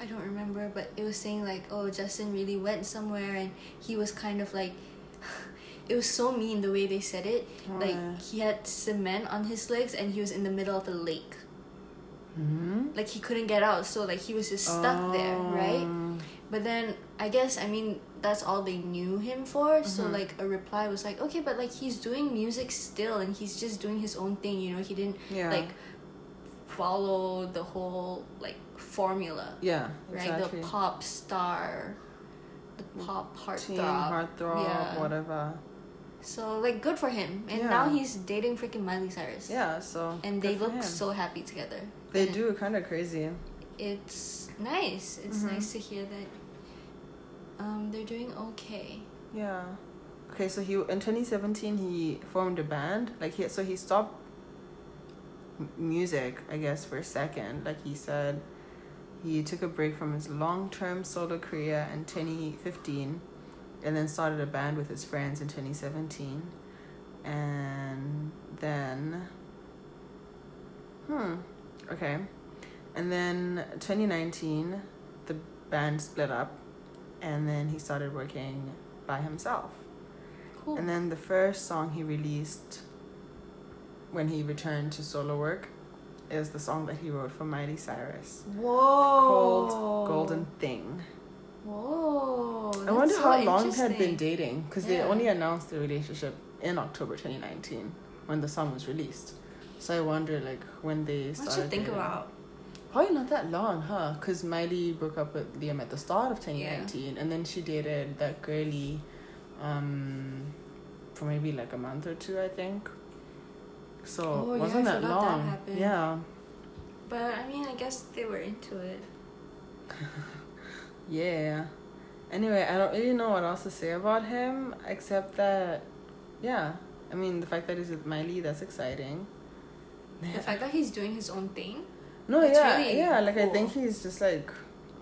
I don't remember, but it was saying like, oh, Justin really went somewhere and he was kind of like. It was so mean the way they said it. Like Yeah. he had cement on his legs and he was in the middle of a lake. Hmm. Like he couldn't get out, so like he was just stuck there, right? But then I guess I mean that's all they knew him for. So Mhm. like a reply was like, okay, but like he's doing music still, and he's just doing his own thing. You know, he didn't Yeah. like follow the whole like formula, yeah, right? exactly. The pop star, the pop heartthrob. heartthrob, Yeah. whatever. So like good for him, and Yeah. now he's dating freaking Miley Cyrus. Yeah, so And they look him. so happy together. They and do kind of crazy. It's nice. It's Mhm. nice to hear that um, they're doing okay. Yeah. Okay, so he in 2017 he formed a band. Like he so he stopped m- music, I guess, for a second. Like he said, he took a break from his long-term solo career in 2015, and then started a band with his friends in 2017, and then. Hmm. Okay. And then 2019, the band split up, and then he started working by himself. Cool. And then the first song he released when he returned to solo work is the song that he wrote for Miley Cyrus Whoa. called Golden Thing. Whoa. I wonder that's how so long had been dating because they only announced the relationship in October 2019 when the song was released. So I wonder like when they What started. you think dating. about? Probably not that long, huh? Because Miley broke up with Liam at the start of 2019, and then she dated that girly um, for maybe like a month or two, I think. So Oh, yeah, wasn't I that forgot that long? yeah, But I mean, I guess they were into it. yeah. Anyway, I don't really know what else to say about him except that, yeah. I mean, the fact that he's with Miley, that's exciting. The fact that he's doing his own thing. No, It's yeah, really yeah. Like I think he's just like.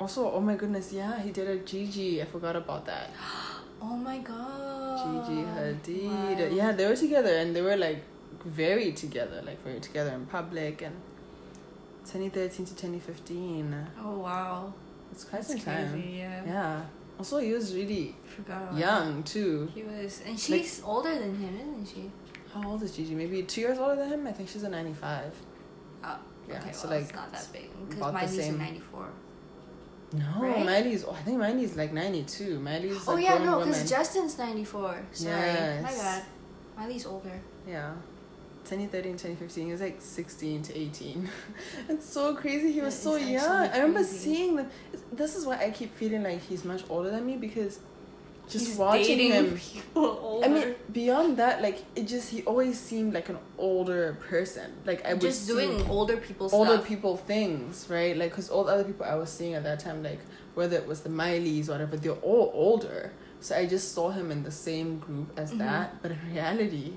Also, oh my goodness, yeah, he did a Gigi. I forgot about that. Oh my god. Gigi Hadid. Wow. Yeah, they were together and they were like very together, like very together in public and 2013 to 2015. Oh wow. It's quite That's some time. crazy, yeah. Yeah. Also, he was really young too. He was, and she's older than him, isn't she? How old is Gigi? Maybe two years older than him. I think she's a ninety-five. Oh, Yeah. okay, so well, like it's not that big because Miley's in '94. no, Right? Miley's. Oh, I think Miley's like ninety-two. Miley's. Oh a yeah, no, because Justin's '94. Sorry, my Yes. bad. Miley's older. Yeah. 2013, 2015, he was like 16 to 18. it's so crazy. He was That so young. actually I remember seeing them. This is why I keep feeling like he's much older than me because just He's watching him. I mean, beyond that, like it just he always seemed like an older person. Like I was just doing older people older stuff. people things, right? Like because all the other people I was seeing at that time, like whether it was the Mileys, or whatever, they're all older. So I just saw him in the same group as Mhm. that. But in reality,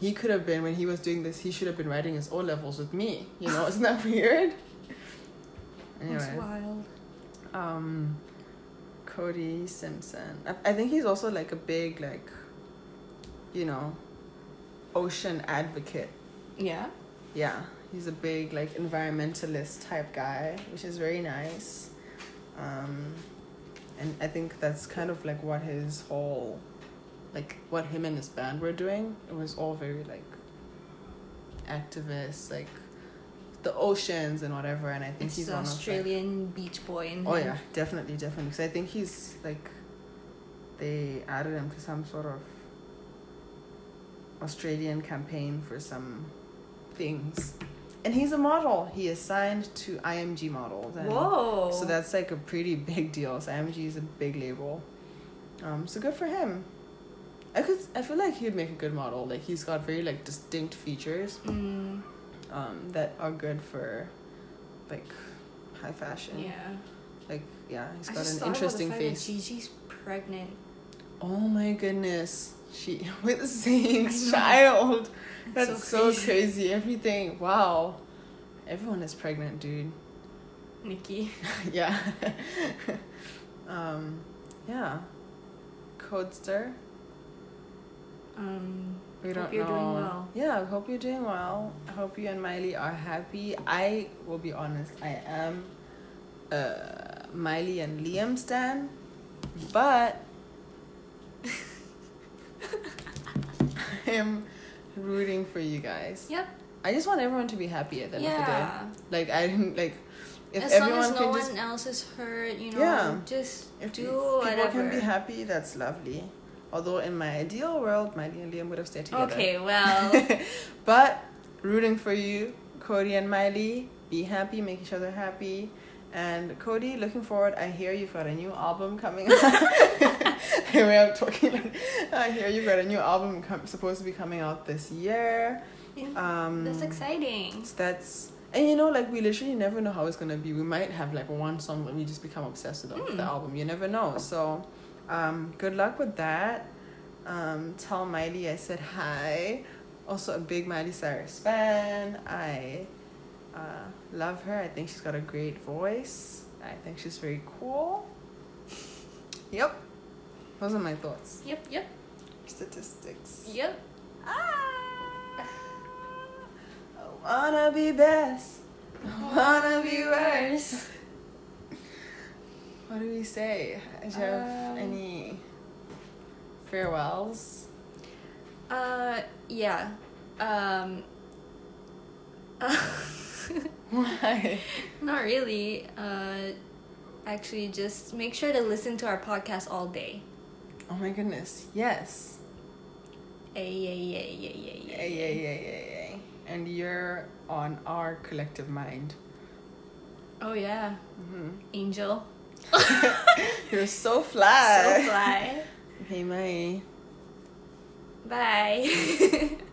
he could have been when he was doing this. He should have been writing his O levels with me. You know, isn't that weird? That's Anyway, wild. um, Cody Simpson. I, I think he's also like a big like, you know, ocean advocate. Yeah. Yeah, he's a big like environmentalist type guy, which is very nice. Um, and I think that's kind of like what his whole, like what him and his band were doing. It was all very like activists, like the oceans and whatever. And I think It's he's an of like, Australian beach boy. In Oh him. yeah, definitely, definitely. Because I think he's like, they added him to some sort of Australian campaign for some things, and he's a model. He is signed to IMG Models. And Whoa. So that's like a pretty big deal. So IMG is a big label. Um, so good for him. I could, I feel like he'd make a good model. Like he's got very like distinct features, Mm, um, that are good for, like, high fashion. yeah. Like yeah, he's got an interesting face. Gigi's pregnant. Oh my goodness. She with the same child. That's That's so so crazy. Everything. Wow. Everyone is pregnant, dude. Nikki. yeah. um yeah. Codester. Um. We Hope don't you're know. doing well. Yeah, I hope you're doing well. I hope you and Miley are happy. I will be honest, I am uh Miley and Liam stan, but I am rooting for you guys. Yep. I just want everyone to be happy at the end of the day. Like I didn't like if as everyone long as no can one just else is hurt, you know, Yeah. just if do people whatever. can be happy, that's lovely. Although in my ideal world, Miley and Liam would have stayed together. Okay, well, but rooting for you, Cody and Miley. Be happy, make each other happy. And Cody, looking forward. I hear you've got a new album coming out. Here we are talking. Like, I hear you've got a new album com- supposed to be coming out this year. Um, that's exciting. that's and you know like we literally never know how it's gonna be. We might have like one song that we just become obsessed with Mm. the album. You never know. So, um, good luck with that. Um, tell Miley I said hi. Also a big Miley Cyrus fan. I uh, love her. I think she's got a great voice. I think she's very cool. Yep. Those are my thoughts. Yep, yep, Statistics. yep. Ah, I wanna be best. I wanna be worse. What do we say? Do you have Um, any farewells? Uh, yeah. Um. Why? not really. Uh, actually, just make sure to listen to our podcast all day. Oh my goodness. Yes. Ay, ay, ay, ay, ay, Yeah, yeah, yeah, yeah, yeah. And you're on our collective mind. Oh yeah, hmm Angel. You're so fly. So fly. Hey, May. Bye.